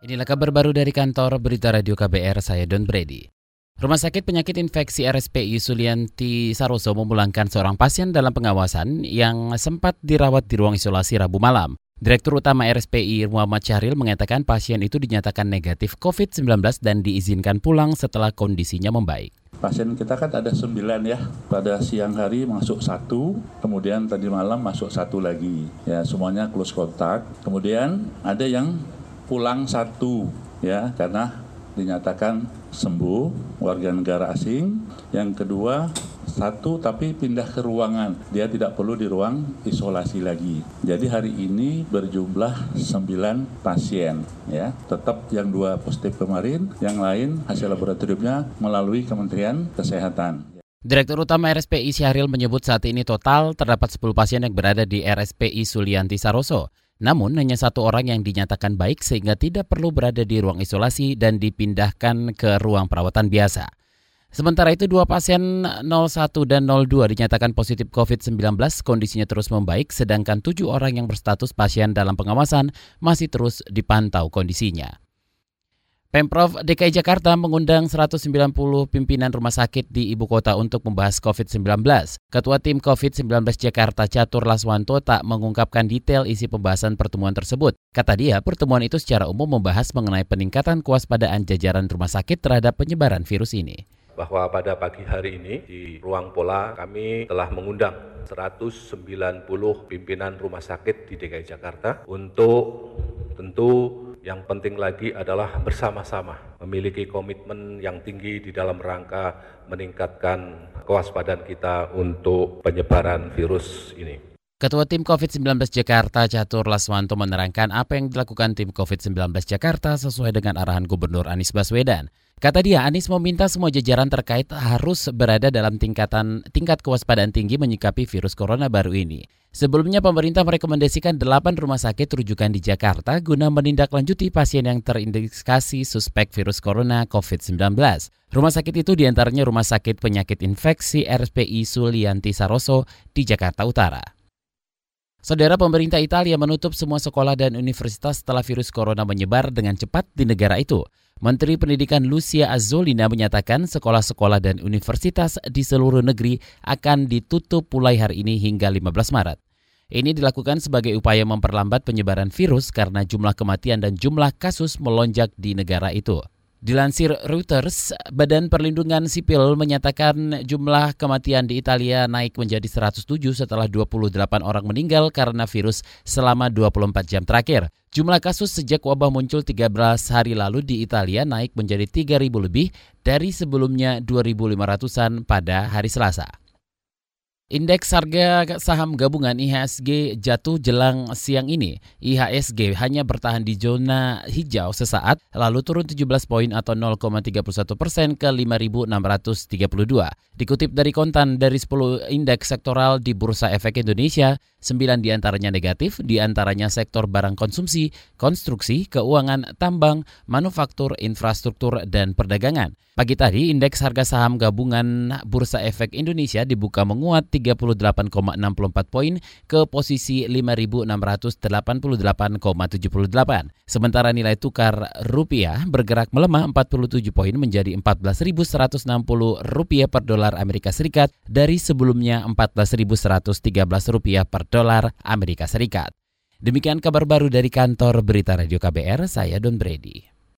Inilah kabar baru dari kantor Berita Radio KBR, saya Don Brady. Rumah sakit penyakit infeksi RSPI Sulianti Saroso memulangkan seorang pasien dalam pengawasan yang sempat dirawat di ruang isolasi Rabu malam. Direktur Utama RSPI Muhammad Syahril mengatakan pasien itu dinyatakan negatif COVID-19 dan diizinkan pulang setelah kondisinya membaik. Pasien kita kan ada sembilan ya, pada siang hari masuk satu, kemudian tadi malam masuk satu lagi. Ya semuanya close kontak. Kemudian ada yang pulang satu ya karena dinyatakan sembuh warga negara asing. Yang kedua satu tapi pindah ke ruangan. Dia tidak perlu di ruang isolasi lagi. Jadi hari ini berjumlah 9 pasien ya. Tetap yang dua positif kemarin, yang lain hasil laboratoriumnya melalui Kementerian Kesehatan. Direktur Utama RSPI Syahril menyebut saat ini total terdapat 10 pasien yang berada di RSPI Sulianti Saroso. Namun hanya satu orang yang dinyatakan baik sehingga tidak perlu berada di ruang isolasi dan dipindahkan ke ruang perawatan biasa. Sementara itu dua pasien 01 dan 02 dinyatakan positif COVID-19, kondisinya terus membaik, sedangkan tujuh orang yang berstatus pasien dalam pengawasan masih terus dipantau kondisinya. Pemprov DKI Jakarta mengundang 190 pimpinan rumah sakit di ibu kota untuk membahas COVID-19. Ketua Tim COVID-19 Jakarta Catur Laswanto tak mengungkapkan detail isi pembahasan pertemuan tersebut. Kata dia, pertemuan itu secara umum membahas mengenai peningkatan kewaspadaan jajaran rumah sakit terhadap penyebaran virus ini bahwa pada pagi hari ini di ruang pola kami telah mengundang 190 pimpinan rumah sakit di DKI Jakarta untuk tentu yang penting lagi adalah bersama-sama memiliki komitmen yang tinggi di dalam rangka meningkatkan kewaspadaan kita untuk penyebaran virus ini. Ketua Tim COVID-19 Jakarta Catur Laswanto menerangkan apa yang dilakukan Tim COVID-19 Jakarta sesuai dengan arahan Gubernur Anies Baswedan. Kata dia, Anies meminta semua jajaran terkait harus berada dalam tingkatan tingkat kewaspadaan tinggi menyikapi virus corona baru ini. Sebelumnya pemerintah merekomendasikan 8 rumah sakit rujukan di Jakarta guna menindaklanjuti pasien yang terindikasi suspek virus corona COVID-19. Rumah sakit itu di antaranya Rumah Sakit Penyakit Infeksi RSPI Sulianti Saroso di Jakarta Utara. Saudara pemerintah Italia menutup semua sekolah dan universitas setelah virus corona menyebar dengan cepat di negara itu. Menteri Pendidikan Lucia Azzolina menyatakan sekolah-sekolah dan universitas di seluruh negeri akan ditutup mulai hari ini hingga 15 Maret. Ini dilakukan sebagai upaya memperlambat penyebaran virus karena jumlah kematian dan jumlah kasus melonjak di negara itu. Dilansir Reuters, Badan Perlindungan Sipil menyatakan jumlah kematian di Italia naik menjadi 107 setelah 28 orang meninggal karena virus selama 24 jam terakhir. Jumlah kasus sejak wabah muncul 13 hari lalu di Italia naik menjadi 3.000 lebih dari sebelumnya 2.500-an pada hari Selasa. Indeks harga saham gabungan IHSG jatuh jelang siang ini. IHSG hanya bertahan di zona hijau sesaat, lalu turun 17 poin atau 0,31 persen ke 5.632. Dikutip dari kontan dari 10 indeks sektoral di Bursa Efek Indonesia, 9 di antaranya negatif, di antaranya sektor barang konsumsi, konstruksi, keuangan, tambang, manufaktur, infrastruktur, dan perdagangan. Pagi tadi, indeks harga saham gabungan Bursa Efek Indonesia dibuka menguat 38,64 poin ke posisi 5.688,78. Sementara nilai tukar rupiah bergerak melemah 47 poin menjadi 14.160 rupiah per dolar Amerika Serikat dari sebelumnya 14.113 rupiah per dolar Amerika Serikat. Demikian kabar baru dari kantor Berita Radio KBR, saya Don Brady.